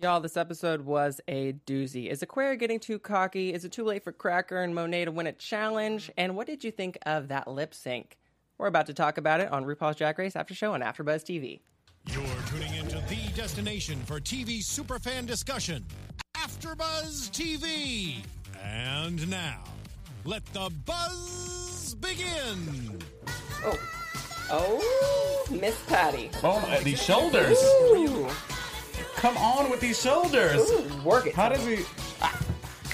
Y'all, this episode was a doozy. Is Aquaria getting too cocky? Is it too late for Cracker and Monet to win a challenge? And what did you think of that lip sync? We're about to talk about it on RuPaul's Drag Race After Show on AfterBuzz TV. You're tuning into the destination for TV superfan discussion, AfterBuzz TV. And now, let the buzz begin. Oh, oh, Miss Patty. Oh, my, these shoulders. Ooh, Come on with these shoulders. ooh, work it. How does he?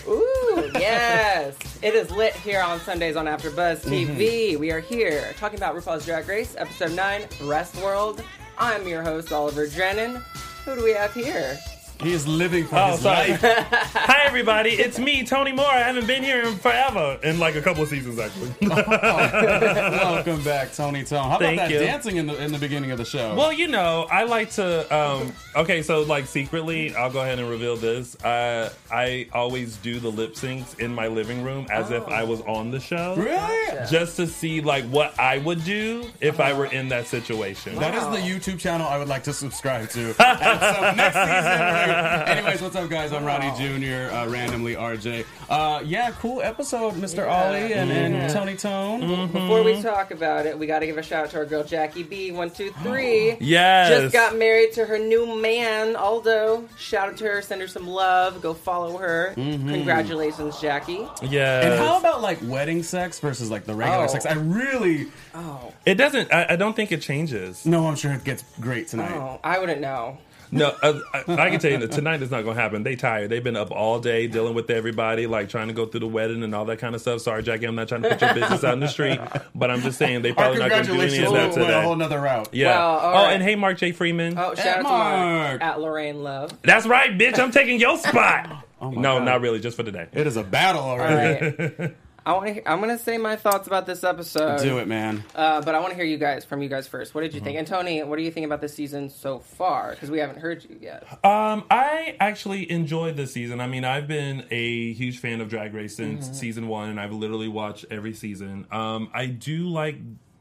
Ooh, yes. it is lit here on Sundays on AfterBuzz Mm-hmm. TV. We are here talking about RuPaul's Drag Race, Episode 9, Breastworld. I'm your host, Oliver Drennan. Who do we have here? He is living for Oh, his sorry. life. Hi, everybody. It's me, Tony Moore. I haven't been here in forever, in like a couple of seasons, actually. Welcome back, Tony Tone. How Thank about that you. dancing in the in the beginning of the show? well, you know, I like to. Um, okay, so like secretly, I'll go ahead and reveal this. Uh, I always do the lip syncs in my living room as if I was on the show, really? just to see like what I would do if I were in that situation. That is the YouTube channel I would like to subscribe to. So next season. Anyways, what's up, guys? I'm Ronnie Jr. Uh, randomly RJ. Uh, yeah, cool episode, Mr. Ollie and, and Tony Tone. Before Mm-hmm. we talk about it, we got to give a shout out to our girl Jackie B. One, two, three. Yes. Just got married to her new man, Aldo. Shout out to her, send her some love. Go follow her. Congratulations, Jackie. Yes. And how about like wedding sex versus like the regular Oh. sex? I really Oh, it doesn't. I, I don't think it changes. no. I'm sure it gets great tonight. oh, I wouldn't know. No, uh, I, I can tell you that tonight is not going to happen. They tired. They've been up all day dealing with everybody, like trying to go through the wedding and all that kind of stuff. Sorry, Jackie, I'm not trying to put your business out in the street, but I'm just saying they probably not going to do any of that went a today. whole nother route. Yeah. Well, all oh, right. and hey, Mark J. Freeman. Oh, shout At out to Mark Mark. at Lorraine Love. That's right, bitch. I'm taking your spot. Oh my no, God. not really. Just for today. It is a battle All already. I want to. I'm going to say my thoughts about this episode. Do it, man. Uh, but I want to hear you guys from you guys first. What did you think? Uh-huh. And Tony, what do you think about this season so far? Because we haven't heard you yet. Um, I actually enjoyed this season. I mean, I've been a huge fan of Drag Race since Mm-hmm. season one, and I've literally watched every season. Um, I do like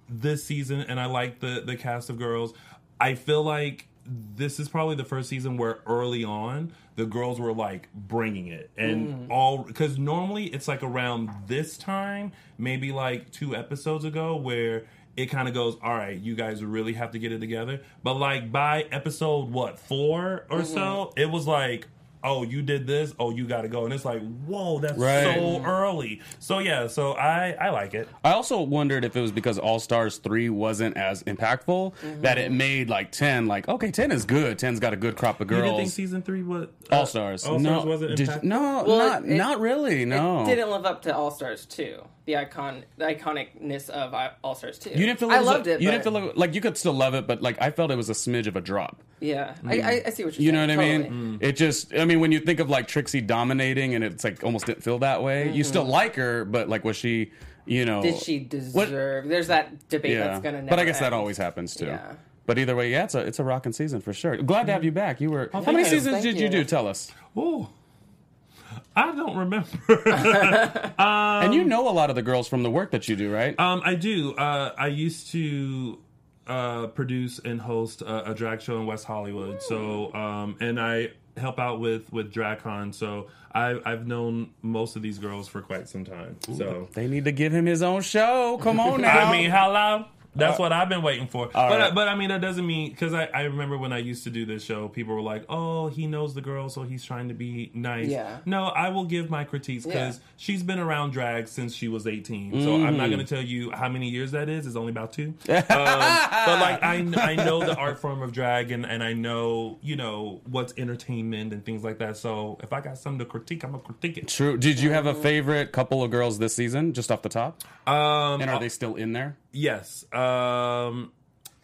this season, and I like the the cast of girls. I feel like this is probably the first season where early on the girls were like bringing it. And mm. all because normally it's like around this time maybe like two episodes ago where it kind of goes all right you guys really have to get it together. But like by episode what four or mm-hmm. so it was like oh you did this oh you gotta go and it's like whoa that's Right. so early so yeah so i i like it I also wondered if it was because All Stars 3 wasn't as impactful mm-hmm. that it made like 10 like, okay, 10 is good. 10's got a good crop of girls. you didn't think season three was uh, All Stars. all no, stars wasn't did- impactful? no, Well, not, it- not really. No. It didn't live up to All Stars 2. The icon, the iconicness of All Stars too. You didn't feel it I was a- loved it. You but- didn't feel like, like you could still love it, but like I felt it was a smidge of a drop. Yeah, I, I, mm. I see what you're You know saying. what I totally. mean? It just, I mean, when you think of like Trixie dominating and it's like almost didn't feel that way, you mm-hmm. still like her, but like was she, you know. Did she deserve? There's that debate Yeah. that's gonna. Never but I guess that always happens too. Yeah. But either way, yeah, it's a it's a rocking season for sure. Glad to have mm-hmm. you back. You were how many you. seasons Thank did you. you. do? Tell us. oh i don't remember and you know a lot of the girls from the work that you do, right? Um, I do. Uh, I used to uh, produce and host a, a drag show in West Hollywood. So, um, and I help out with with DragCon. So, I, I've known most of these girls for quite some time. So, they need to give him his own show. Come on now. I mean, hello. That's what I've been waiting for. But right. but I mean that doesn't mean because I, I remember when I used to do this show, people were like, "Oh, he knows the girl, so he's trying to be nice." Yeah. No, I will give my critiques because Yeah. she's been around drag since she was eighteen. So I'm not going to tell you how many years that is. It's only about two. um, but like I I know the art form of drag and and I know you know what's entertainment and things like that. So if I got something to critique, I'm gonna critique it. True. Did you have a favorite couple of girls this season, just off the top? Um, And are they still in there? Yes. Um,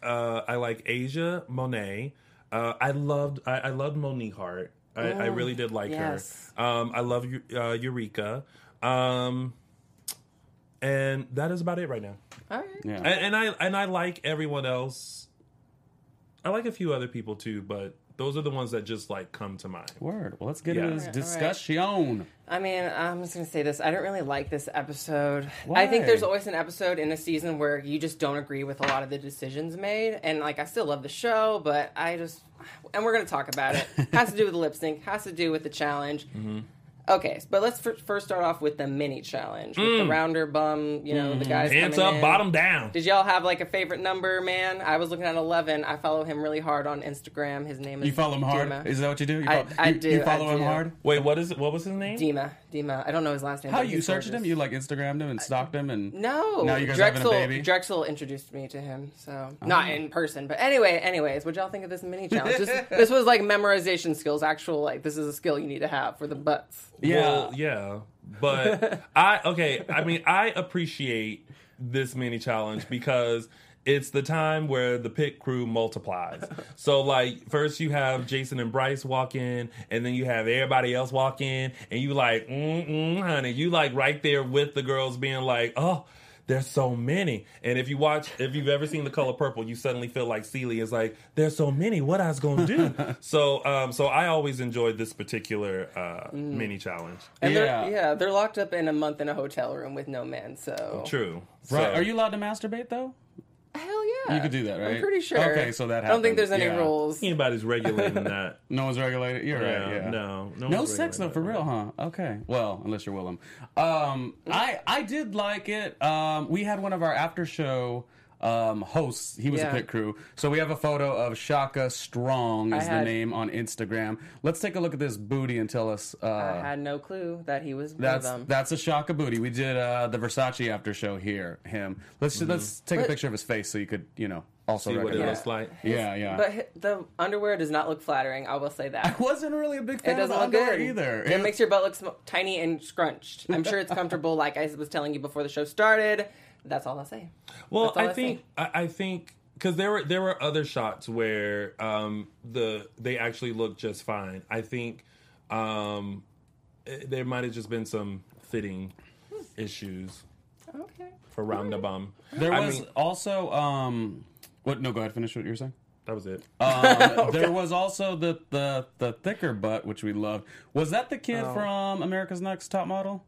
uh, I like Asia Monet. Uh, I loved I, I loved Monique Heart. I, I really did like yes. her. Um, I love Eu- uh, Eureka. Um, and that is about it right now. All right. Yeah. And, and I and I like everyone else. I like a few other people too, but those are the ones that just like come to mind. Word. Well, let's get Yeah. into this All right. discussion. I mean, I'm just gonna say this. I don't really like this episode. I think there's always an episode in a season where you just don't agree with a lot of the decisions made, and like I still love the show, but I just and we're gonna talk about it. has to do with the lip sync. Has to do with the challenge. Mm-hmm. Okay, but let's fir- first start off with the mini challenge with the Roundabum. You know, the guys Mm. Hands up, in. bottom down. Did y'all have like a favorite number, man? I was looking at 11. I follow him really hard on Instagram. His name is You follow him hard? Dima. Is that what you do? You I- follow, I you, do, You follow I him do. hard? Wait, what is? What was his name? Dima. Dima. I don't know his last name. How you he's searched him? You like Instagrammed him and stalked him and No. Now you guys Drexel, having a baby? Drexel introduced me to him, so Oh. not in person, but anyway. Anyways, what y'all think of this mini challenge? this, this was like memorization skills. Actual like this is a skill you need to have for the butts. Yeah. Well, yeah. But I okay, I mean I appreciate this mini challenge because it's the time where the pit crew multiplies. So like first you have Jason and Bryce walk in and then you have everybody else walk in and you like mm honey, you like right there with the girls being like, "Oh, there's so many. And if you watch, if you've ever seen The Color Purple, you suddenly feel like Celie is like, there's so many. What I was gonna do? so, um, so I always enjoyed this particular uh, mini challenge. And Yeah. they're, yeah, they're locked up in a month in a hotel room with no men. So True. Right. So- Are you allowed to masturbate though? Hell yeah, You could do that, right? I'm pretty sure. Okay, so that I don't think there's any Yeah. rules. Anybody's regulating that? No one's regulated. You're right. Yeah, Yeah. no, no no one's sex though, for regulating real, huh? Okay. Well, unless you're Willam. Um, I I did like it. Um, we had one of our after show um hosts. He was Yeah. a pit crew. So we have a photo of Shaka Strong is I the name on Instagram. Let's take a look at this booty and tell us. Uh, I had no clue that he was one that's of them. that's a Shaka booty. We did uh, the Versace after show here. Him. Let's let's take a picture of his face so you could you know also See what it looks like. Yeah, yeah. But the underwear does not look flattering. I will say that. I wasn't really a big fan It doesn't the look underwear good either. It makes your butt look sm- tiny and scrunched. I'm sure it's comfortable, like I was telling you before the show started. That's all I'll say. Well, I I think I, I think because there were there were other shots where um, the they actually looked just fine. I think um, eh, there might have just been some fitting issues Okay. for Roundabum. There I was mean, also um what no go ahead finish what you were saying. that was it. Um, There was also the, the the thicker butt which we loved. Was that the kid Oh. from America's Next Top Model?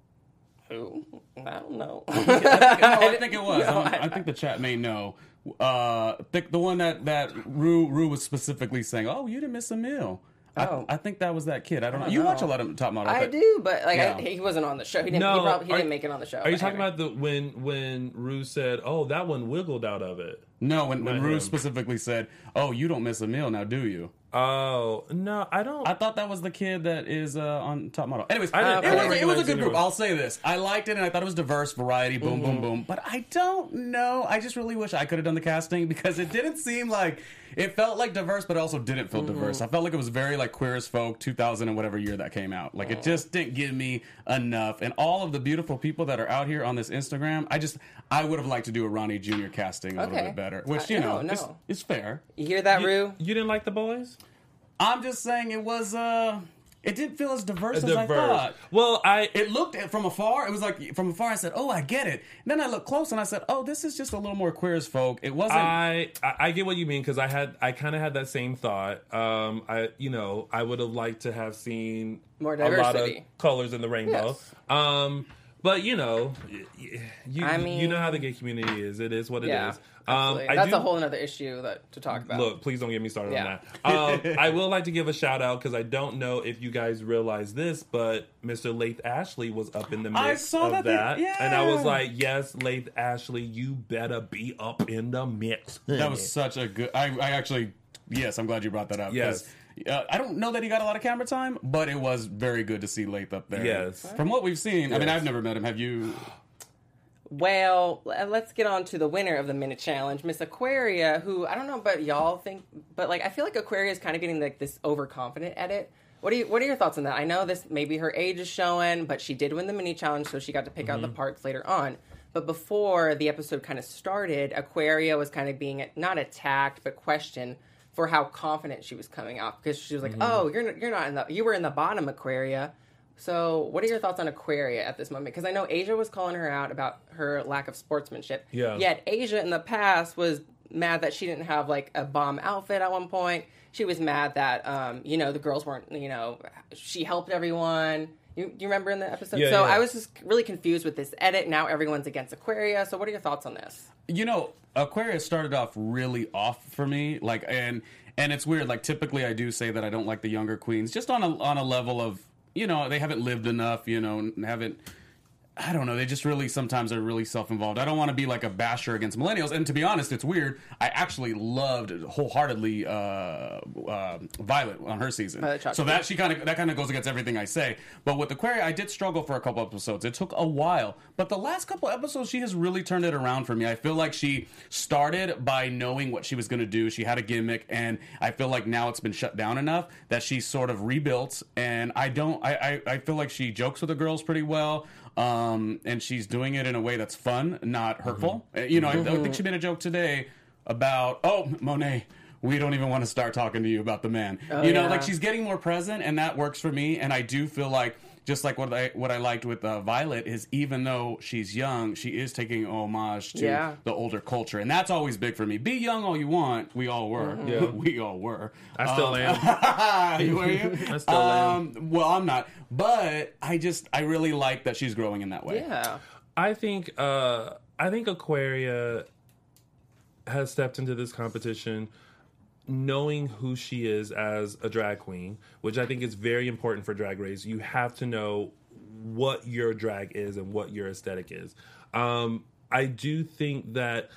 Who? I don't know. No, I think it was. No, I'm- I, I- think the chat may know. Uh, thick, the one that that Ru Ru was specifically saying, "Oh, you didn't miss a meal." Oh. I, I think that was that kid. I don't know. don't You watch a lot of Top Model. I but- do, but like Yeah. I, he wasn't on the show. He didn't. No, he probably he are- didn't make it on the show. Are you talking anyway. about the when when Ru said, "Oh, that one wiggled out of it"? No, when, when Not Ru specifically said, "Oh, you don't miss a meal now, do you?" Oh no, I don't. I thought that was the kid that is uh, on Top Model. Anyways, I didn't- it, I was, it was a recognize good group. anyone. I'll say this: I liked it, and I thought it was diverse, variety, boom, boom, boom. But I don't know. I just really wish I could have done the casting because it didn't seem like it felt like diverse, but it also didn't feel diverse. I felt like it was very like Queer as Folk, 2000 and whatever year that came out. Like it just didn't give me enough. And all of the beautiful people that are out here on this Instagram, I just I would have liked to do a Ronnie Jr. casting a little bit better, which I- you no, know, no. It's, it's fair. You hear that, you, Ru? you didn't like the boys? I'm just saying it was uh it didn't feel as diverse as I thought. Well, I It looked at from afar, it was like from afar I said, "Oh, I get it." And then I looked close and I said, "Oh, this is just a little more queer as folk." It wasn't I I I get what you mean because I had I kind of had that same thought. Um, I you know I would have liked to have seen More a lot of colors in the rainbow. Yes. Um, but you know, y- y- you I you know how the gay community is. It is what it is. Yeah. Um. I That's do- a whole other issue that to talk about. Look, please don't get me started Yeah. on that. Um, I will like to give a shout out because I don't know if you guys realize this, but Mr. Lath Ashley was up in the mix I saw of that that, the- yeah. and I was like, "Yes, Lath Ashley, you better be up in the mix." that was such a good I, I actually yes, I'm glad you brought that up. Yes. Uh, I don't know that he got a lot of camera time, but it was very good to see Lath up there. Yes. From what we've seen, I mean, I've never met him. Have you? Well, let's get on to the winner of the minute challenge, Miss Aquaria, who I don't know about y'all think, but like I feel like Aquaria is kind of getting like this overconfident edit. What are you What are your thoughts on that? I know this maybe her age is showing, but she did win the mini challenge, so she got to pick out the parts later on. But before the episode kind of started, Aquaria was kind of being not attacked but questioned for how confident she was coming off because she was like, "Oh, you're not, you're not in the you were in the bottom, Aquaria." So, what are your thoughts on Aquaria at this moment? Because I know Asia was calling her out about her lack of sportsmanship. Yeah. Yet Asia in the past was mad that she didn't have like a bomb outfit at one point. She was mad that um, you know the girls weren't you know she helped everyone. You, you remember in the episode? Yeah, so yeah. I was just really confused with this edit. Now everyone's against Aquaria. So what are your thoughts on this? You know, Aquarius started off really off for me, like, and and it's weird. Like, typically, I do say that I don't like the younger queens, just on a on a level of, you know, they haven't lived enough, you know, and haven't. I don't know. They just really sometimes are really self involved. I don't want to be like a basher against millennials. And to be honest, it's weird. I actually loved wholeheartedly uh, uh, Violet on her season. Violet so that she kind of that kind of goes against everything I say. But with Aquaria, I did struggle for a couple episodes. It took a while, but the last couple episodes, she has really turned it around for me. I feel like she started by knowing what she was going to do. She had a gimmick, and I feel like now it's been shut down enough that she's sort of rebuilt. And I don't. I I, I feel like she jokes with the girls pretty well. Um, and she's doing it in a way that's fun, not hurtful. Uh, You know, I, I think she made a joke today about, oh, Monet, we don't even want to start talking to you about the man. you know, yeah. like she's getting more present, and that works for me. And I do feel like, just like what I what I liked with uh, Violet is, even though she's young, she is taking homage to Yeah. the older culture, and that's always big for me. Be young all you want, we all were. Yeah. we all were. I still Um, am. you were you? I still am. um, Well, I'm not, but I just I really like that she's growing in that way. Yeah. I think uh I think Aquaria has stepped into this competition knowing who she is as a drag queen, which I think is very important for drag race. You have to know what your drag is and what your aesthetic is. Um I do think that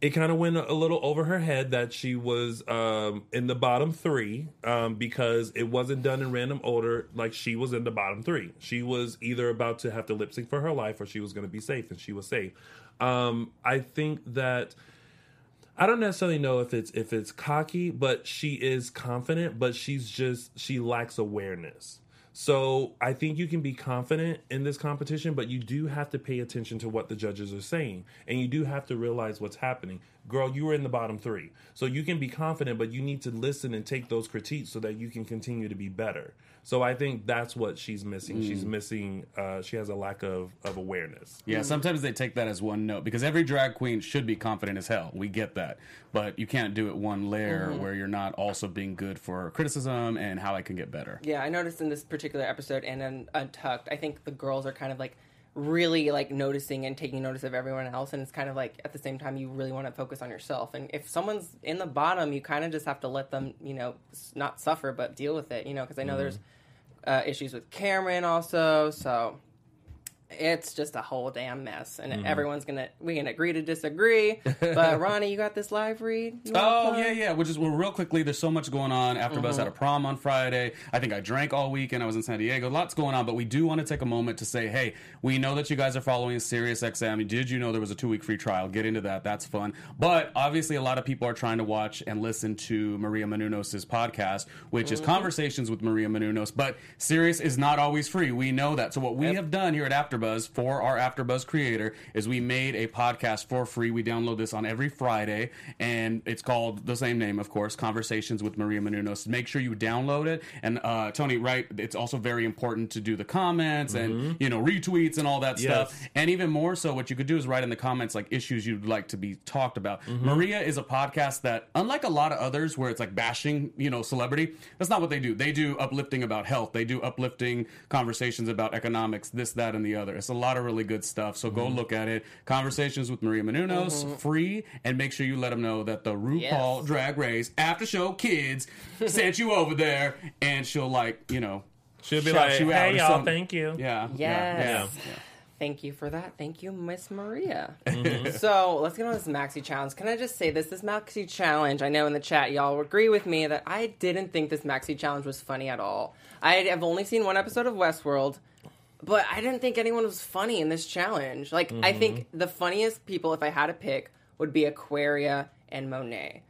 it kind of went a little over her head that she was um, in the bottom three um, because it wasn't done in random order. Like she was in the bottom three. She was either about to have to lip sync for her life or she was going to be safe, and she was safe. Um, I think that I don't necessarily know if it's if it's cocky, but she is confident, but she's just she lacks awareness. So I think you can be confident in this competition, but you do have to pay attention to what the judges are saying, and you do have to realize what's happening. Girl, you were in the bottom three, so you can be confident, but you need to listen and take those critiques so that you can continue to be better. So I think that's what she's missing. She's mm. missing. Uh, she has a lack of of awareness. Yeah, mm. sometimes they take that as one note because every drag queen should be confident as hell. We get that. But you can't do it one layer mm-hmm. where you're not also being good for criticism and how I can get better. Yeah, I noticed in this particular episode and in Untucked, I think the girls are kind of like really like noticing and taking notice of everyone else and it's kind of like at the same time you really want to focus on yourself. And if someone's in the bottom you kind of just have to let them you know not suffer but deal with it you know because i know there's uh, issues with kameron also so it's just a whole damn mess and mm-hmm. everyone's gonna we can agree to disagree but ronnie you got this live read Oh yeah, yeah. Which is well, real quickly. There's so much going on. AfterBuzz mm-hmm. had a prom on Friday. I think I drank all weekend. I was in San Diego. Lots going on, but we do want to take a moment to say, hey, we know that you guys are following Sirius XM. Did you know there was a two week free trial? Get into that. That's fun. But obviously, a lot of people are trying to watch and listen to Maria Menounos' podcast, which is mm-hmm. Conversations with Maria Menounos. But Sirius is not always free. We know that. So what we have done here at AfterBuzz for our AfterBuzz creator is we made a podcast for free. We download this on every Friday, and it's called the same name, of course, Conversations with Maria Menounos. Make sure you download it. And uh, Tony, right? It's also very important to do the comments and you know retweets and all that Yes. stuff. And even more so, what you could do is write in the comments like issues you'd like to be talked about. Maria is a podcast that, unlike a lot of others where it's like bashing, you know, celebrity, that's not what they do. They do uplifting about health. They do uplifting conversations about economics, this, that, and the other. It's a lot of really good stuff. So go look at it. Conversations with Maria Menounos, free, and make sure you let them know that the RuPaul Yes. Drag Race after show kids sent you over there, and she'll like, you know. She'll be like, you "Hey y'all, thank you." Yeah. Yes. Yeah. yeah. Thank you for that. Thank you, Miss Maria. Mm-hmm. so let's get on this maxi challenge. Can I just say this? This maxi challenge, I know in the chat y'all agree with me that I didn't think this maxi challenge was funny at all. I have only seen one episode of Westworld, but I didn't think anyone was funny in this challenge. Like, I Mm-hmm. think the funniest people, if I had to pick, would be Aquaria and Monet.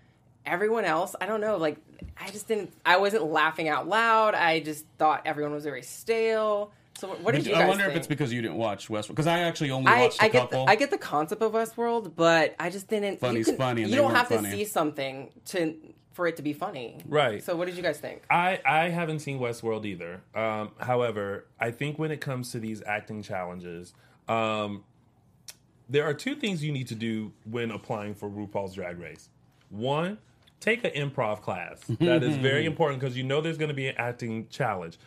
Everyone else, I don't know. Like, I just didn't. I wasn't laughing out loud. I just thought everyone was very stale. So, what did you guys I wonder think? if it's because you didn't watch Westworld. Because I actually only I, watched a I get couple. the, I get the concept of Westworld, but I just didn't. Funny's you can, funny you don't have funny. to see something to for it to be funny, Right. So, what did you guys think? I, I haven't seen Westworld either. Um, however, I think when it comes to these acting challenges, um, there are two things you need to do when applying for RuPaul's Drag Race. One, take an improv class. That is very important because you know there's going to be an acting challenge.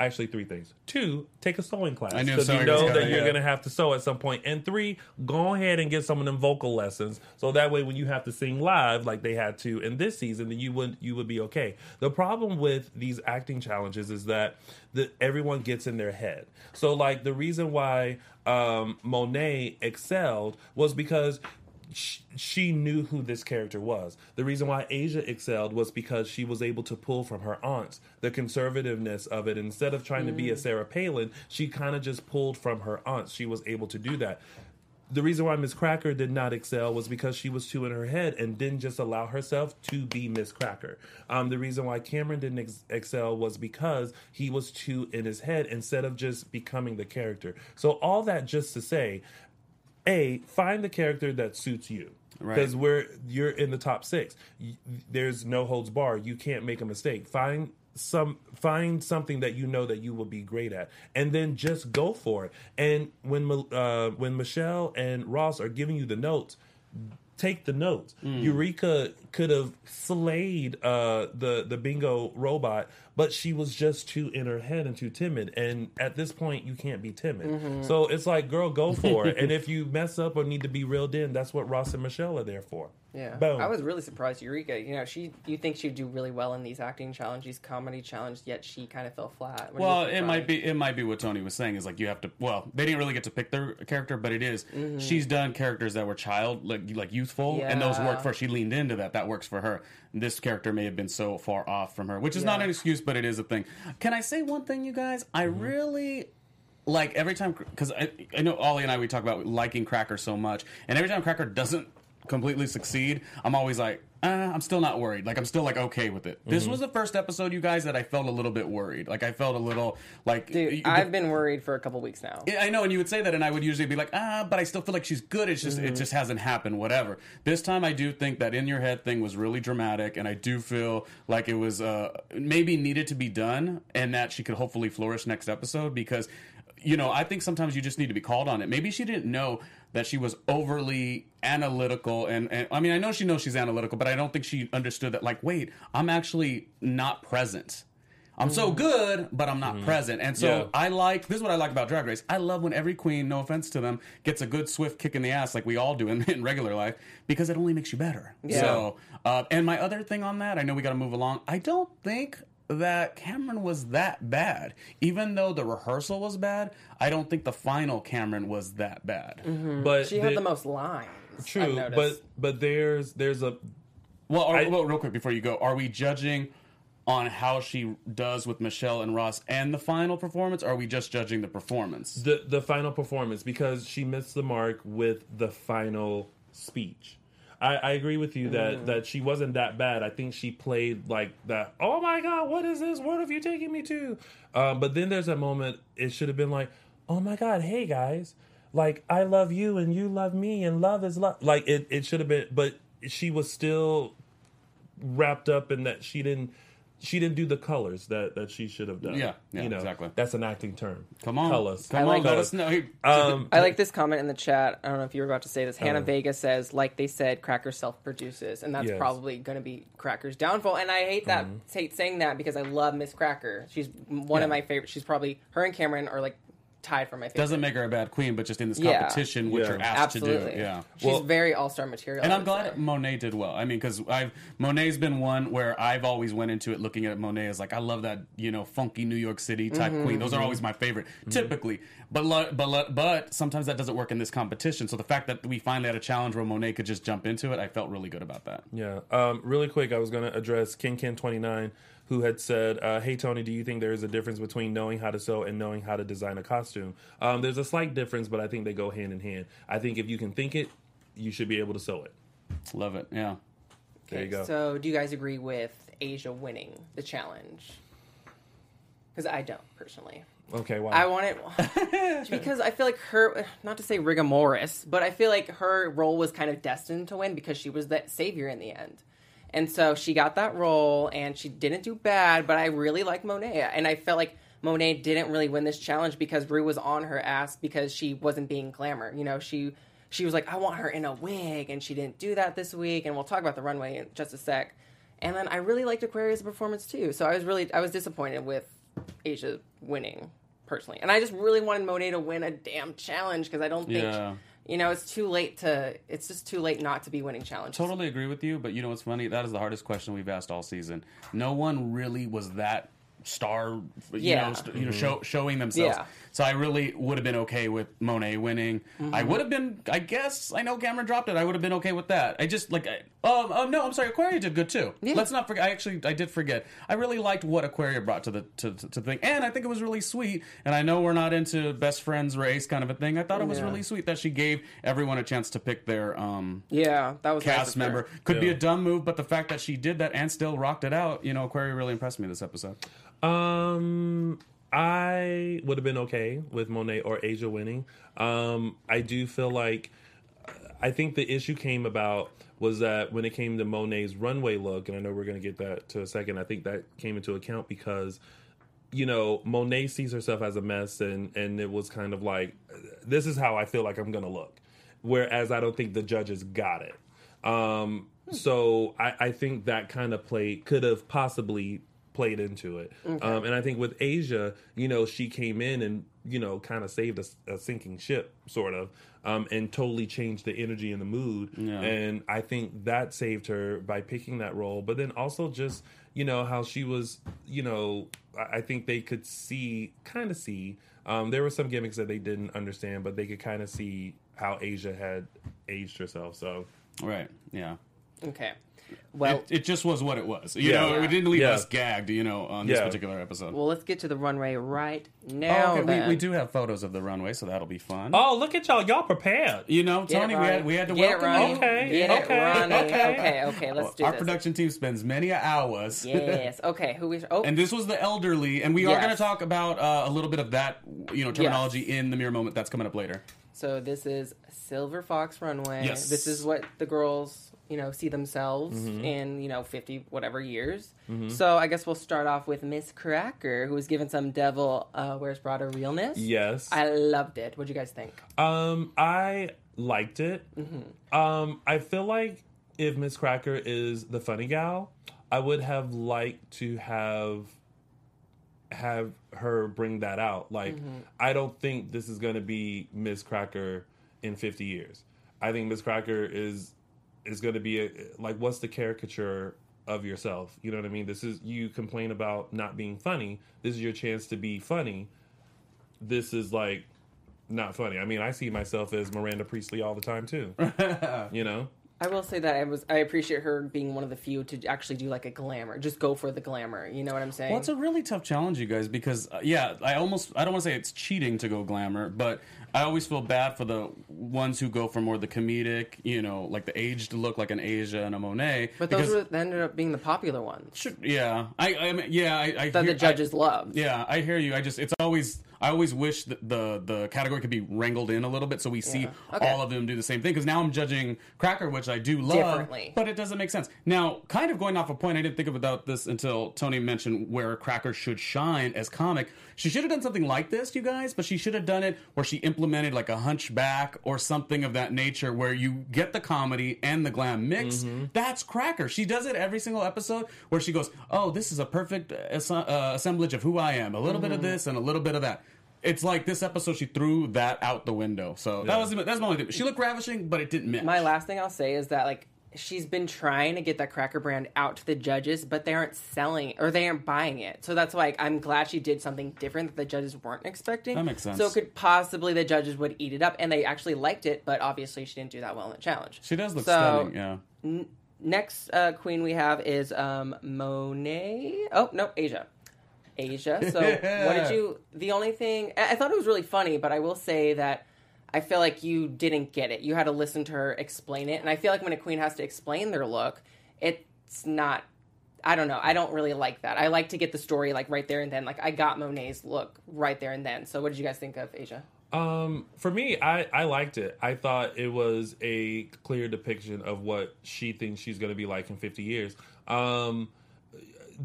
Actually, three things. Two, take a sewing class because you know that you're yeah. to have to sew at some point. And three, go ahead and get some of them vocal lessons so that way when you have to sing live like they had to in this season, then you would you would be okay. The problem with these acting challenges is that the, everyone gets in their head. So like the reason why um, Monet excelled was because sh- she knew who this character was. The reason why Asia excelled was because she was able to pull from her aunts the conservativeness of it. Instead of trying to be a Sarah Palin, she kind of just pulled from her aunts. She was able to do that. The reason why Miss Cracker did not excel was because she was too in her head and didn't just allow herself to be Miss Cracker. Um, the reason why Kameron didn't ex- excel was because he was too in his head instead of just becoming the character. So all that just to say, a find the character that suits you. Right. because we're you're in the top six. There's no holds bar. You can't make a mistake. Find some find something that you know that you will be great at and then just go for it. And when uh, when michelle and ross are giving you the notes take the notes. Eureka could have slayed uh, the the bingo robot, but she was just too in her head and too timid. And at this point, you can't be timid. So it's like, girl, go for it. and if you mess up or need to be reeled in, that's what Ross and Michelle are there for. Yeah, Boom. I was really surprised. Eureka, you know, she you think she'd do really well in these acting challenges, comedy challenges, yet she kind of fell flat. What Well, it might be it might be what Tony was saying is like you have to. Well, they didn't really get to pick their character, but it is- mm-hmm. she's done characters that were child like like youthful, and those Yeah. worked for. her. She leaned into that. That works for her. This character may have been so far off from her, which is not an excuse, but it is a thing. Can I say one thing, you guys? I mm-hmm. really like every time because I, I know Ollie and I we talk about liking Cracker so much, and every time Cracker doesn't completely succeed, I'm always like, uh, I'm still not worried. Like I'm still like okay with it. This was the first episode, you guys, that I felt a little bit worried. Like I felt a little like Dude, you- I've been worried for a couple weeks now. yeah, I know, and you would say that, and I would usually be like, ah, but I still feel like she's good. It's just, it just hasn't happened. Whatever. This time, I do think that in your head thing was really dramatic, and I do feel like it was uh, maybe needed to be done, and that she could hopefully flourish next episode because, you know, I think sometimes you just need to be called on it. Maybe she didn't know that she was overly analytical, and, and I mean, I know she knows she's analytical, but I don't think she understood that. Like, wait, I'm actually not present. I'm so good, but I'm not present. And so Yeah. I like this is what I like about Drag Race. I love when every queen, no offense to them, gets a good swift kick in the ass like we all do in, in regular life because it only makes you better. Yeah. So, uh, and my other thing on that, I know we got to move along. I don't think that Kameron was that bad. Even though the rehearsal was bad, I don't think the final Kameron was that bad. Mm-hmm. But She had the- the most lines. I've true, but but there's there's a Well, are, I- well, real quick before you go, are we judging on how she does with Michelle and Ross and the final performance? Or are we just judging the performance? the the final performance because she missed the mark with the final speech. I, I agree with you that that she wasn't that bad. I think she played like that. Oh my god, what is this? What have you taken me to? Um, but then there's a moment. It should have been like, oh my god, hey guys, like I love you and you love me and love is love. Like it it should have been, but she was still wrapped up in that she didn't. She didn't do the colors that, that she should have done. Yeah, yeah, you know, exactly. That's an acting term. Come on, colors. come I on, like let us know. Um, I like this comment in the chat. I don't know if you were about to say this. Hannah Uh, Vega says, like they said, Cracker self produces, and that's Yes. probably going to be Cracker's downfall. And I hate that, hate saying that because I love Miss Cracker. She's one of my favorite. She's probably her and Kameron are like tied for my favorite. doesn't make her a bad queen, but just in this Yeah. competition, which Yeah. you're asked absolutely. to do. Yeah. she's Well- very all star material. And I I'm would glad say. Monet did well. I mean, because I've Monet's been one where I've always went into it looking at Monet as like I love that you know funky New York City type Mm-hmm. queen. Those are always my favorite, typically. But lo- but lo- but sometimes that doesn't work in this competition. So the fact that we finally had a challenge where Monet could just jump into it, I felt really good about that. Yeah. Um, really quick, I was going to address Ken Ken twenty nine, who had said, uh, "Hey Tony, do you think there is a difference between knowing how to sew and knowing how to design a costume?" Um, there's a slight difference, but I think they go hand in hand. I think if you can think it, you should be able to sew it. Love it. Yeah. There you go. So, do you guys agree with Asia winning the challenge? Because I don't personally. Okay. why? I want it because I feel like her, not to say rigomoris, but I feel like her role was kind of destined to win because she was that savior in the end. And so she got that role and she didn't do bad, but I really like Monet. And I felt like Monet didn't really win this challenge because Ru was on her ass because she wasn't being glamour. You know, she she was like, I want her in a wig, and she didn't do that this week. And we'll talk about the runway in just a sec. And then I really liked Aquaria's performance too. So I was really I was disappointed with Asia winning personally, and I just really wanted Monet to win a damn challenge because I don't think. Yeah. You know, it's too late to. It's just too late not to be winning challenges. Totally agree with you, but you know what's funny? That is the hardest question we've asked all season. No one really was that star, you Yeah. know, st- you know, show, showing themselves. Yeah. So I really would have been okay with Monet winning. Mm-hmm. I would have been, I guess, I know Kameron dropped it. I would have been okay with that. I just like, I, um, um, no, I'm sorry, Aquaria did good too. Yeah. Let's not forget. I actually, I did forget. I really liked what Aquaria brought to the to, to, to the thing, and I think it was really sweet. And I know we're not into best friends race kind of a thing. I thought it was Yeah. really sweet that she gave everyone a chance to pick their um Yeah, that was nice cast her. member. Could be a dumb move, but the fact that she did that and still rocked it out, you know, Aquaria really impressed me this episode. Um, I would have been okay with Monet or Asia winning. Um, I do feel like I think the issue came about was that when it came to Monet's runway look, and I know we're going to get that to a second. I think that came into account because you know Monet sees herself as a mess, and and it was kind of like this is how I feel like I'm going to look. Whereas I don't think the judges got it. Um, so I, I think that kind of play could have possibly played into it. Um, and I think with Asia, you know, she came in and you know kind of saved a, a sinking ship, sort of, um, and totally changed the energy and the mood. Yeah. And I think that saved her by picking that role. But then also just you know how she was, you know, I I think they could see, kind of see. Um, there were some gimmicks that they didn't understand, but they could kind of see how Asia had aged herself. So Right. Yeah. Okay. Well, it, it just was what it was. You Yeah. know, it didn't leave Yeah. us gagged, you know, on this Yeah. particular episode. well, let's get to the runway right Oh, now. okay, we, then. we do have photos of the runway, so that'll be fun. Oh, look at y'all! Y'all prepared. You know, Get Tony, it, we had, Ronnie. we had to Get it, welcome Ronnie. you. Okay, Get it, okay, Ronnie. okay. okay, okay. Let's do it. Our this. production team spends many hours. Yes. Okay. Who is? Oh, And this was the elderly, and we are going to talk about uh, a little bit of that, you know, terminology in the mirror moment that's coming up later. so this is Silver Fox Runway. Yes. This is what the girls, you know, see themselves Mm-hmm. in, you know, fifty whatever years. So I guess we'll start off with Miss Cracker, who was given some Devil uh, Wears Prada realness. Yes. I loved it. What'd you guys think? Um, I liked it. Um, I feel like if Miss Cracker is the funny gal, I would have liked to have have her bring that out. Like, I don't think this is going to be Miss Cracker in 50 years. I think Miss Cracker is is going to be a, like what's the caricature of yourself? You know what I mean? This is you complain about not being funny. This is your chance to be funny. This is like not funny. I mean, I see myself as Miranda Priestly all the time too. you know? I will say that I was I appreciate her being one of the few to actually do like a glamour, just go for the glamour. You know what I'm saying? Well, it's a really tough challenge, you guys, because uh, yeah, I almost I don't want to say it's cheating to go glamour, but I always feel bad for the ones who go for more the comedic, you know, like the aged look like an Asia and a Monet. but those were, ended up being the popular ones yeah, I, I mean, yeah, I, I that hear- the judges love. Yeah, I hear you. I just it's always I always wish that the the category could be wrangled in a little bit so we see Yeah. Okay. all of them do the same thing. Because now I'm judging Cracker, which I do love, but it doesn't make sense. Now, kind of going off a point, I didn't think about this until Tony mentioned where Cracker should shine as comic. She should have done something like this, you guys, but she should have done it where she implemented like a hunchback or something of that nature, where you get the comedy and the glam mix. Mm-hmm. That's Cracker. She does it every single episode where she goes, "Oh, this is a perfect uh, ass- uh, assemblage of who I am. A little bit of mm-hmm. this and a little bit of that." It's like this episode, she threw that out the window. So that Yeah. was that's my only thing. She looked ravishing, but it didn't match. My last thing I'll say is that like she's been trying to get that cracker brand out to the judges, but they aren't selling or they aren't buying it. So that's why like, I'm glad she did something different that the judges weren't expecting. That makes sense. So it could possibly the judges would eat it up, and they actually liked it, but obviously she didn't do that well in the challenge. She does look So- stunning. Yeah. Next uh, queen we have is um, Monet. Oh no, Asia. Asia. So what did you? The only thing I I thought it was really funny, but I will say that I feel like you didn't get it. You had to listen to her explain it, and I feel like when a queen has to explain their look, it's not. I don't know. I don't really like that. I like to get the story like right there and then. Like I got Monet's look right there and then. So what did you guys think of Asia? Um, for me, I, I liked it. I thought it was a clear depiction of what she thinks she's going to be like in 50 years. Um,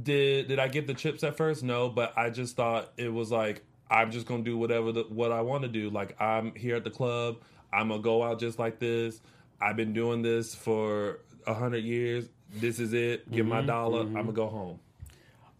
did did I get the chips at first? No, but I just thought it was like I'm just going to do whatever the, what I want to do. Like I'm here at the club. I'm gonna go out just like this. I've been doing this for a hundred years. This is it. Give my dollar. I'm gonna go home.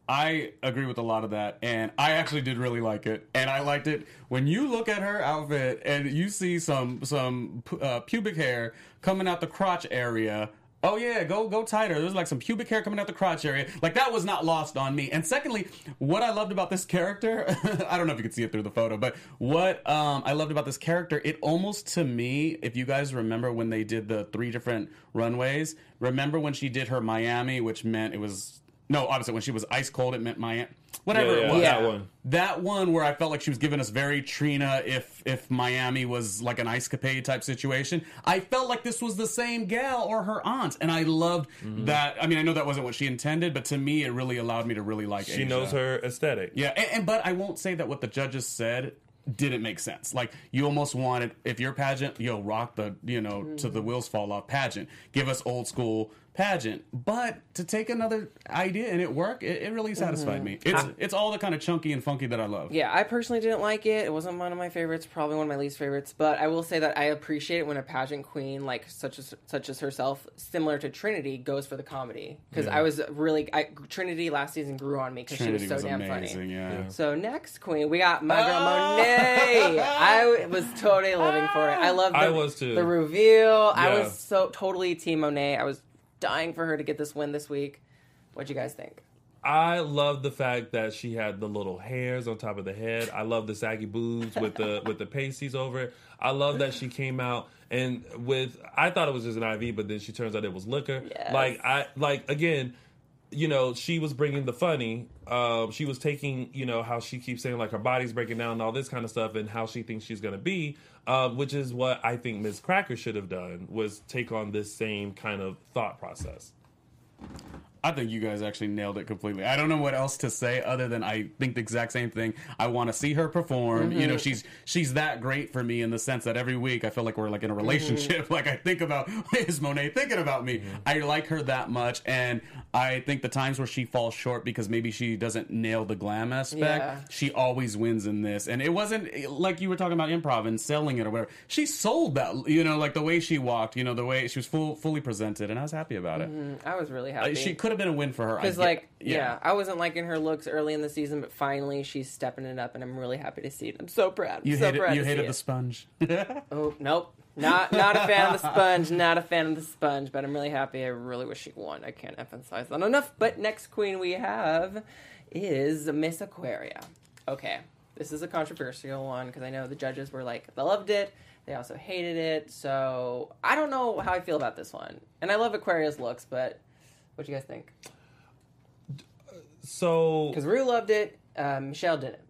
I agree with a lot of that, and I actually did really like it. And I liked it when you look at her outfit and you see some some uh, pubic hair coming out the crotch area. Oh yeah, go go tighter. There's like some pubic hair coming out the crotch area. Like that was not lost on me. And secondly, what I loved about this character, I don't know if you can see it through the photo, but what um, I loved about this character, it almost to me, if you guys remember when they did the three different runways, remember when she did her Miami, which meant it was no, obviously when she was ice cold, it meant Miami. Whatever Yeah, it yeah, was. that one. That one where I felt like she was giving us very Trina if if Miami was like an ice capade type situation. I felt like this was the same gal or her aunt, and I loved Mm-hmm. that. I mean, I know that wasn't what she intended, but to me, it really allowed me to really like. It. She knows her aesthetic. Yeah, and, and but I won't say that what the judges said didn't make sense. Like you almost wanted if your pageant, yo, rock the you know to the wheels fall off pageant. Give us old school pageant, but to take another idea and it work, it, it really satisfied mm-hmm. me. It's it's all the kind of chunky and funky that I love. Yeah, I personally didn't like it. It wasn't one of my favorites, probably one of my least favorites. But I will say that I appreciate it when a pageant queen, like such as such as herself, similar to Trinity, goes for the comedy. Because I was really I, Trinity last season grew on me because she was so was damn amazing. funny. Yeah. So next queen, we got my girl Oh! Monet. I was totally living for it. I ah. love the, I was too. the reveal. I was so totally team Monet. I was dying for her to get this win this week. What'd you guys think? I love the fact that she had the little hairs on top of the head. I love the saggy boobs with the with the pasties over it. I love that she came out and with I thought it was just an IV, but then she turns out it was liquor. Yes. Like I like again, you know, she was bringing the funny. Um, she was taking, you know, how she keeps saying like her body's breaking down and all this kind of stuff, and how she thinks she's to be, uh, which is what I think Ms. Cracker should have done was take on this same kind of thought process. I think you guys actually nailed it completely. I don't know what else to say other than I think the exact same thing. I want to see her perform. You know, mm-hmm. she's she's that great for me in the sense that every week I feel like we're like in a mm-hmm. relationship. Like I think about is Monet thinking about me? Mm-hmm. I like her that much, and I think the times where she falls short because maybe she doesn't nail the glam aspect, Yeah. she always wins in this. And it wasn't like you were talking about improv and selling it or whatever. She sold that. You know, like the way she walked. You know, the way she was full fully presented, and I was happy about it. I was really happy. She could have been a win for her. Because, like, yeah. I wasn't liking her looks early in the season, but finally she's stepping it up, and I'm really happy to see it. I'm so proud. I'm You so hated proud you hated it. the sponge. Oh nope, not not a fan of the sponge. Not a fan of the sponge, but I'm really happy. I really wish she won. I can't emphasize that enough. But next queen we have is Miss Aquaria. Okay, this is a controversial one because I know the judges were like they loved it. They also hated it. So I don't know how I feel about this one. And I love Aquaria's looks, but what do you guys think? So Because Ru loved it. Um, Michelle didn't.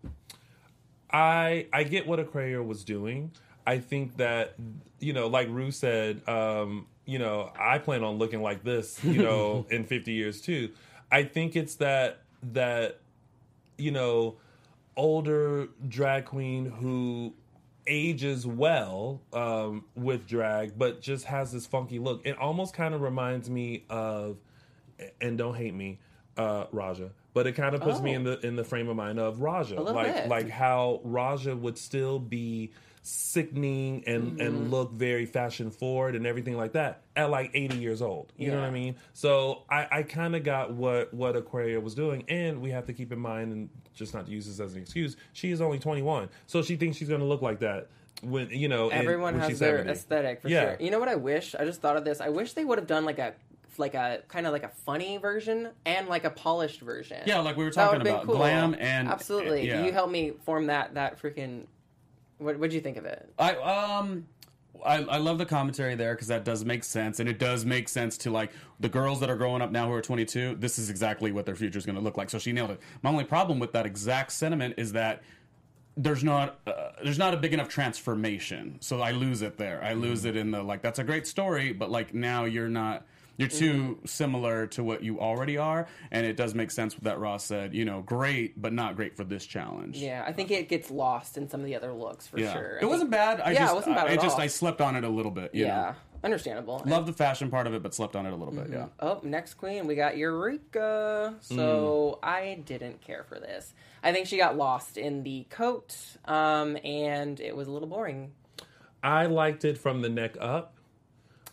I I get what Aquaria was doing. I think that you know, like Ru said, um, you know, I plan on looking like this, you know, in 50 years too. I think it's that that you know, older drag queen who ages well um, with drag, but just has this funky look. It almost kind of reminds me of, and don't hate me, uh, Raja, but it kind of puts me Oh. in the in the frame of mind of Raja, like bit. like how Raja would still be sickening and Mm-hmm. and look very fashion forward and everything like that at like 80 years old you know what i mean so i i kind of got what what aquaria was doing and we have to keep in mind and just not to use this as an excuse she is only 21 so she thinks she's going to look like that when you know in- Everyone when has their 70. aesthetic for Yeah. sure. You know what I wish? I just thought of this. I wish they would have done like a like a kind of like a funny version and like a polished version. Yeah, like we were talking about cool. glam and absolutely. yeah. You helped me form that that freaking. What What'd you think of it? I um. I, I love the commentary there because that does make sense, and it does make sense to like the girls that are growing up now who are 22. This is exactly what their future is going to look like. So she nailed it. My only problem with that exact sentiment is that there's not uh, there's not a big enough transformation. So I lose it there. I lose it in the like that's a great story, but like now you're not you're too similar to what you already are, and it does make sense what that Ross said. You know, great, but not great for this challenge. Yeah, I think it gets lost in some of the other looks for Yeah. sure. I It wasn't think- bad. I Yeah, it just, wasn't bad I, at just all. I slept on it a little bit. You Yeah, know? understandable. Love the fashion part of it, but slept on it a little bit. Yeah. Oh, next queen, we got Eureka. So Mm. I didn't care for this. I think she got lost in the coat, um, and it was a little boring. I liked it from the neck up.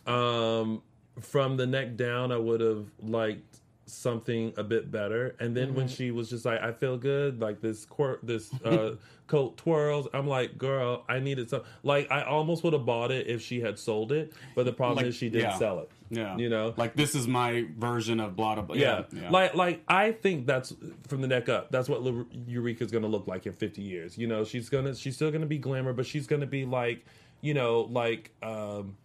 Um, from the neck down, I would have liked something a bit better. And then when she was just like, "I feel good," like this quir- this uh, coat twirls. I'm like, "Girl, I needed some." Like, I almost would have bought it if she had sold it, but the problem Like, is she didn't yeah. sell it. Yeah. you know, Like this is my version of blah blah blah. yeah. Yeah. Like like I think that's from the neck up. That's what Lu- Eureka's going to look like in 50 years. You know, she's to she's still to be glamour, but she's to be like, you know, like um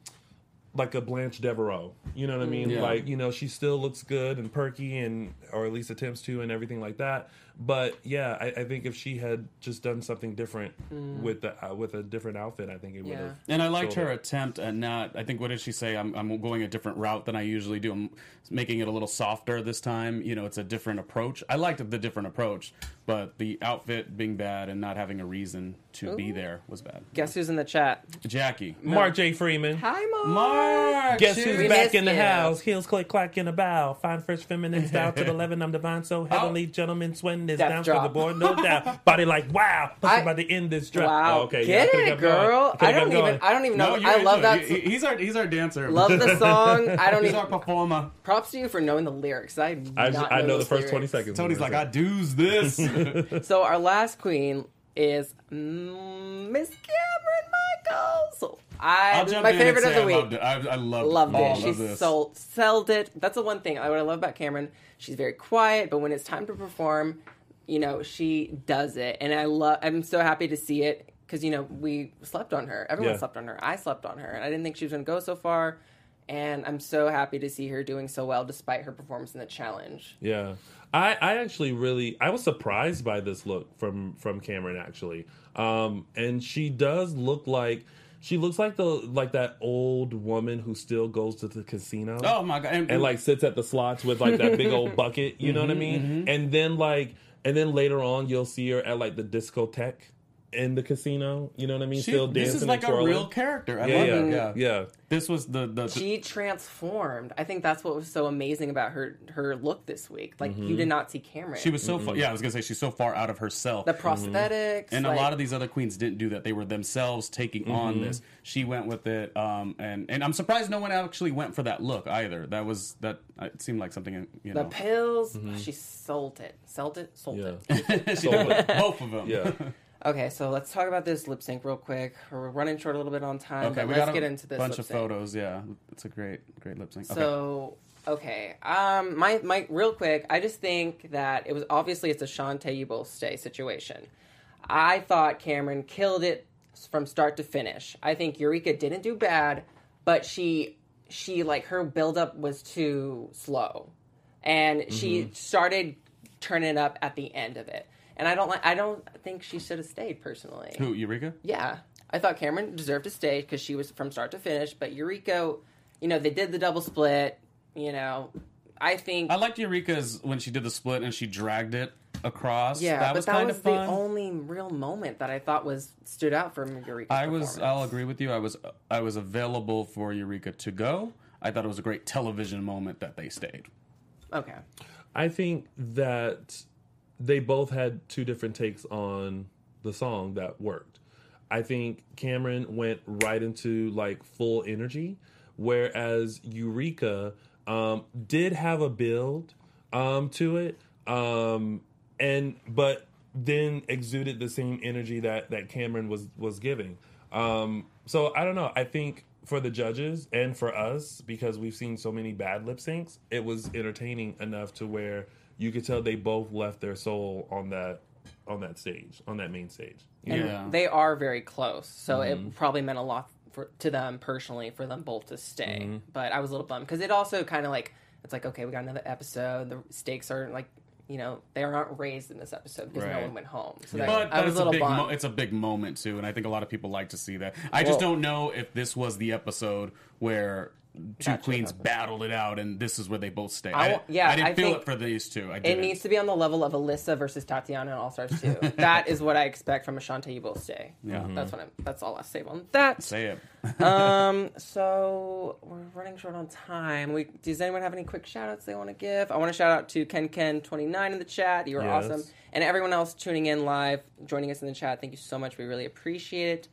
like a Blanche Devereaux. You know what I mean? Mm, yeah. Like, you know, she still looks good and perky and or at least attempts to and everything like that. But yeah, I, I think if she had just done something different with the uh, with a different outfit, I think it would Yeah. have. And I liked her it. attempt at not. I think what did she say? I'm, I'm going a different route than I usually do. I'm making it a little softer this time. You know, it's a different approach. I liked the different approach, but the outfit being bad and not having a reason to be there was bad. Guess who's in the chat? Jackie, Mark J. Freeman. Hi, Mom. Mark, Guess who's We back in the you. house? Heels click clack in a bow. Fine fresh feminine style to the eleven. I'm divine, so heavenly gentleman. Swen is Death down drop. for the board, no doubt. Body like wow. Plus I- I'm about to end this drop. Wow. Oh, okay, Get yeah, I it, girl. I don't even. going. I don't even know. No, I love that. it. He- He's our he's our dancer. love the song. I don't He's even. our performer. Props to you for knowing the lyrics. I do I, not I know the those first twenty seconds. Tony's like, I do's this. So our last queen is Miss Kameron Michaels. I I'll this my favorite of say the I week. loved it. I, I loved, Loved all it. She this. sold sold it. That's the one thing. What I love about Kameron, she's very quiet, but when it's time to perform, you know, she does it. And I love. I'm so happy to see it because you know we slept on her. Everyone Yeah. slept on her. I slept on her, and I didn't think she was going to go so far. And I'm so happy to see her doing so well despite her performance in the challenge. Yeah, I, I actually really I was surprised by this look from from Kameron actually, um, and she does look like she looks like the like that old woman who still goes to the casino. Oh my god! and like sits at the slots with like that big old bucket. You know what I mean? And then like, and then later on, you'll see her at like the discotheque in the casino. You know what I mean? She- Still dancing. this is like and a real character. I Yeah, love yeah, it. Yeah. yeah. This was the the, the She transformed. I think that's what was so amazing about her her look this week. Like you mm-hmm. did not see Kameron. she was so far. Mm-hmm. Yeah, I was gonna say she's so far out of herself. the prosthetics and like, a lot of these other queens didn't do that. They were themselves taking on mm-hmm. this. She went with it, um, and and I'm surprised no one actually went for that look either. That was that. It seemed like something you the know. pills. She sold it. Sold it. Sold Yeah. it. she did both of them. Yeah. Okay, so let's talk about this lip sync real quick. We're running short a little bit on time, Okay, but we let's got a get into this bunch of photos. Yeah, it's a great, great lip sync. Okay. So okay, um, my my real quick, I just think that it was obviously it's a Shantay you both stay situation. I thought Kameron killed it from start to finish. I think Eureka didn't do bad, but she she like her buildup was too slow, and she started turning it up at the end of it. And I don't like. I don't think she should have stayed personally. Who Eureka? Yeah, I thought Kameron deserved to stay because she was from start to finish. But Eureka, you know, they did the double split. You know, I think. I liked Eureka's when she did the split and she dragged it across. yeah, that but was that kind was of the fun. only real moment that I thought was stood out from Eureka. I was. I'll agree with you. I was. I was available for Eureka to go. I thought it was a great television moment that they stayed. Okay. I think that they both had two different takes on the song that worked. I think Kameron went right into like full energy, whereas Eureka um, did have a build um, to it, um, and but then exuded the same energy that that Kameron was was giving. Um, so I don't know. I think for the judges and for us, because we've seen so many bad lip syncs, it was entertaining enough to where you could tell they both left their soul on that on that stage, on that main stage. And Yeah. they are very close, so Mm-hmm. it probably meant a lot for, to them personally for them both to stay. Mm-hmm. But I was a little bummed because it also kind of like it's like okay, we got another episode. The stakes are like you know they aren't raised in this episode because no one went home. So that, But, I was it's a little big. bummed. Mo- it's a big moment too, and I think a lot of people like to see that. I just don't know if this was the episode where two Gotcha. queens battled it out, and this is where they both stay. I I, yeah, I didn't I feel it for these two. I It needs to be on the level of Alyssa versus Tatiana in All Stars 2. that is what I expect from Ashante You Both Stay. Yeah. That's what I'm that's all I'll say on that. say it. Um so we're running short on time. We does anyone have any quick shout outs they want to give? I want to shout out to Ken Ken twenty nine in the chat. You were Yes. awesome. And everyone else tuning in live, joining us in the chat, thank you so much. We really appreciate it.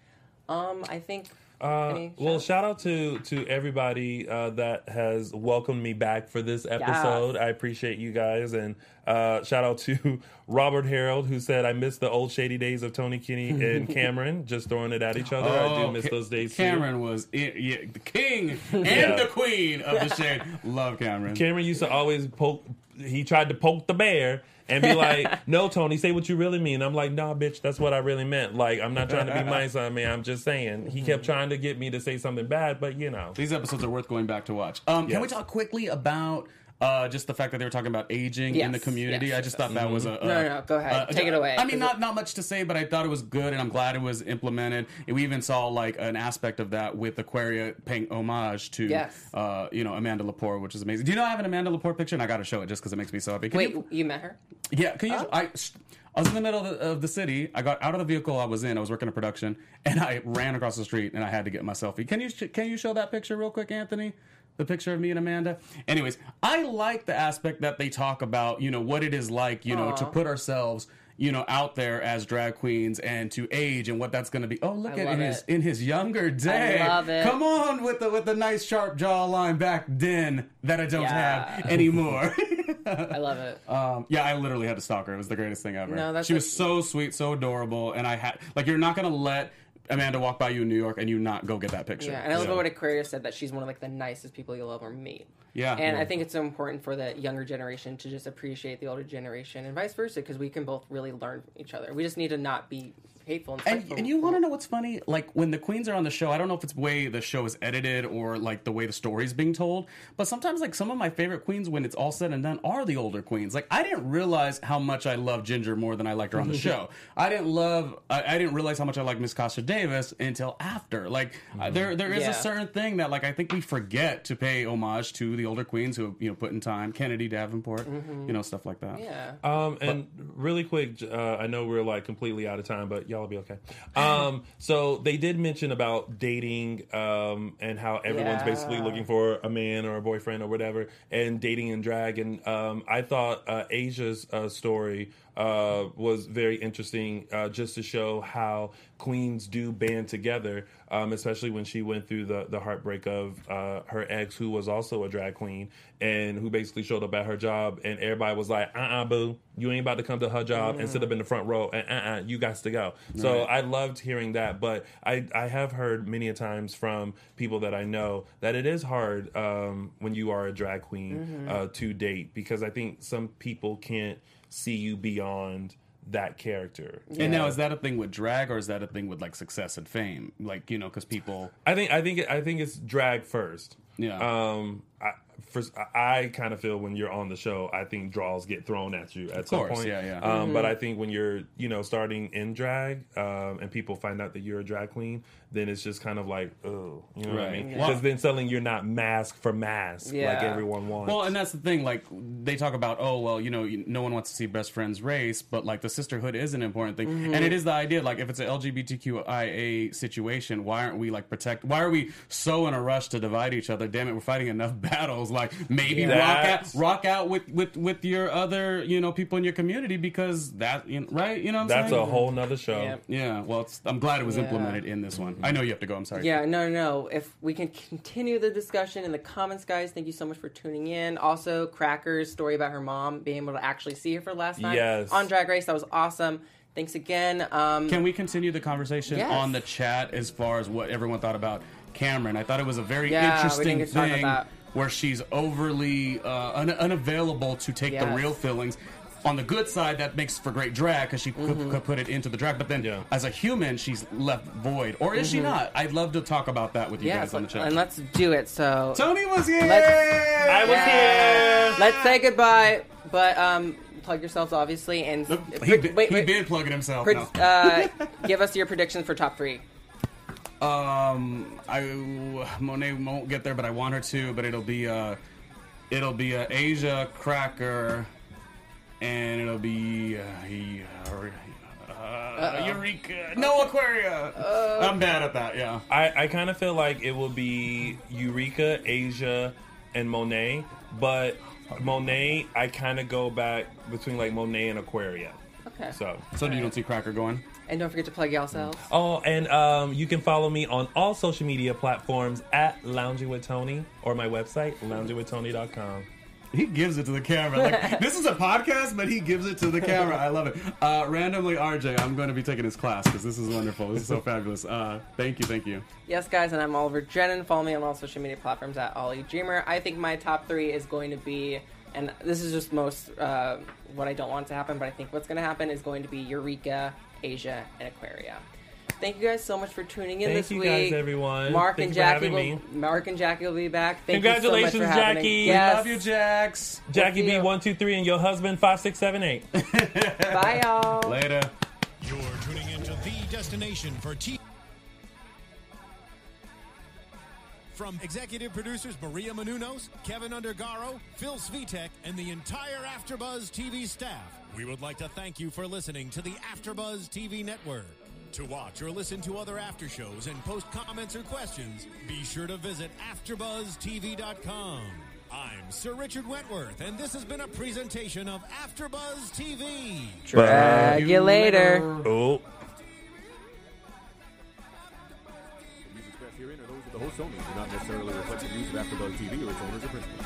Um I think Uh, well, shout out to to everybody uh, that has welcomed me back for this episode. I appreciate you guys, and uh, shout out to Robert Harold who said I missed the old shady days of Tony Kinney and Cameron, just throwing it at each other. I do miss Ca- those days. too. Cameron was i yeah, the king and Yeah. the queen of the shade. Love Cameron. Cameron used to always poke. He tried to poke the bear and be like, "No, Tony, say what you really mean." I'm like, "Nah, bitch, that's what I really meant. Like, I'm not trying to be nice on me. I'm just saying." He kept trying to get me to say something bad, but you know, These episodes are worth going back to watch. Um, Can we talk quickly about uh, just the fact that they were talking about aging in the community? yes, I just yes. thought that was a, a No, no, no, go ahead. Take it away, I mean, not not much to say, but I thought it was good, and I'm glad it was implemented. And we even saw like an aspect of that with Aquaria paying homage to, Yes. uh, you know, Amanda Lepore, which is amazing. Do you know I have an Amanda Lepore picture? And I got to show it just because it makes me so happy. Can Wait, you- you met her? yeah, can you? Oh. I, I was in the middle of the, of the city. I got out of the vehicle I was in. I was working a production, and I ran across the street, and I had to get my selfie. Can you can you show that picture real quick, Anthony? The picture of me and Amanda. Anyways, I like the aspect that they talk about. You know what it is like. You know to put ourselves. You know, out there as drag queens and to age and what that's going to be. Oh, look I at in his in his younger day. love it. Come on with the with the nice sharp jawline back then that I don't Yeah. have anymore. I love it. Um, yeah, I literally had to stalk her. It was the greatest thing ever. No, that's she was so sweet, so adorable, and I had like you're not gonna let Amanda walk by you in New York and you not go get that picture. Yeah, and I love So- what Aquarius said that she's one of like the nicest people you'll ever meet. Yeah. and Yeah. I think it's so important for the younger generation to just appreciate the older generation and vice versa because we can both really learn from each other. We just need to not be hateful and And, and you want to know what's funny? Like when the queens are on the show, I don't know if it's the way the show is edited or like the way the story's being told, but sometimes like some of my favorite queens when it's all said and done are the older queens. Like I didn't realize how much I love Ginger more than I liked her on the show. I didn't love, I, I didn't realize how much I liked Miss Kasha Davis until after. Like uh, there, there is Yeah. a certain thing that like I think we forget to pay homage to the older queens who have you know put in time, Kennedy Davenport, you know stuff like that. yeah. Um, and really quick, uh, I know we're like completely out of time, but y'all will be okay. Um, so they did mention about dating, um, and how everyone's Yeah. basically looking for a man or a boyfriend or whatever, and dating and drag. And um, I thought uh, Asia's uh, story uh, was very interesting, uh, just to show how queens do band together, um, especially when she went through the the heartbreak of uh, her ex, who was also a drag queen, and who basically showed up at her job, and everybody was like, "Uh, uh boo, you ain't about to come to her job and sit up in the front row, and uh, uh you got to go." So I loved hearing that, but I I have heard many a times from people that I know that it is hard um, when you are a drag queen uh, to date because I think some people can't see you beyond that character. And now is that a thing with drag or is that a thing with like success and fame? Like you know, because people. I think I think I think it's drag first. Yeah. Um. I, first, I kind of feel when you're on the show, I think draws get thrown at you at some course, point. yeah, yeah. Um. But I think when you're you know starting in drag, um, and people find out that you're a drag queen, then it's just kind of like, oh, you know what I Right. mean? Yeah. Because then suddenly you're not mask for mask like everyone wants. Well, and that's the thing. Like they talk about, oh well, you know, no one wants to see best friends race, but like the sisterhood is an important thing, Mm-hmm. and it is the idea. Like if it's an LGBTQIA situation, why aren't we like protect? Why are we so in a rush to divide each other? Damn it, we're fighting enough battles. Like maybe rock out, rock out with with with your other you know people in your community because that you know, right. You know what I'm that's saying? a whole nother show. Yeah. Yeah, well, it's, I'm glad it was Yeah. implemented in this one. I know you have to go. I'm sorry. Yeah, no, no, no. If we can continue the discussion in the comments, guys, thank you so much for tuning in. Also, Cracker's story about her mom being able to actually see her for the last time Yes. on Drag Race. That was awesome. Thanks again. Um, Can we continue the conversation Yes. on the chat as far as what everyone thought about Kameron? I thought it was a very Yeah, interesting didn't get to talk about thing where she's overly uh, un- unavailable to take the real feelings. On the good side, that makes for great drag because she could, Mm-hmm. could put it into the drag. But then, Yeah. as a human, she's left void, or is she not? I'd love to talk about that with you Mm-hmm. yeah, guys on the chat. and let's do it. So Tony was here. Let's- I was Yeah. here. let's say goodbye. But um, plug yourselves, obviously, and He, be- wait, he wait. been plugging himself. Pre- no. uh, give us your predictions for top three. Um, I Monet won't get there, but I want her to. But it'll be uh, it'll be uh, Asia Cracker, and it'll be uh, he, uh, Eureka. No Aquaria. I'm bad at that. Yeah. I, I kind of feel like it will be Eureka, Asia, and Monet, but Monet, I kind of go back between like Monet and Aquaria. Okay. So So you don't see Cracker going? And don't forget to plug yourselves. Oh, and um, you can follow me on all social media platforms at Lounging with Tony or my website, loungingwithtony.com. He gives it to the camera. Like this is a podcast, but he gives it to the camera. I love it. Uh, randomly, RJ, I'm going to be taking his class because this is wonderful. This is so fabulous. Uh, thank you, thank you. Yes, guys, and I'm Oliver Drennan. Follow me on all social media platforms at Ollie Dreamer. I think my top three is going to be, and this is just most uh, what I don't want to happen, but I think what's going to happen is going to be Eureka, Asia, and Aquaria. Thank you guys so much for tuning in Thank this you week. guys, everyone. Mark Thank and you for Jackie having will, me. Mark and Jackie will be back. Thank Congratulations, you so much for having Jackie. me. We Yes. Love you, Jax. Jackie see B one two three and your husband, five, six, seven, eight. Bye, y'all. Later. You're tuning into the destination for TV. From executive producers Maria Menounos, Kevin Undergaro, Phil Svitek, and the entire AfterBuzz TV staff, we would like to thank you for listening to the AfterBuzz TV network. To watch or listen to other after shows and post comments or questions, be sure to visit AfterBuzzTV.com. I'm Sir Richard Wentworth, and this has been a presentation of AfterBuzz TV. Drag you later. Oh. views expressed herein are those of the host only do not necessarily reflect the views of AfterBuzz TV or its owners or principals.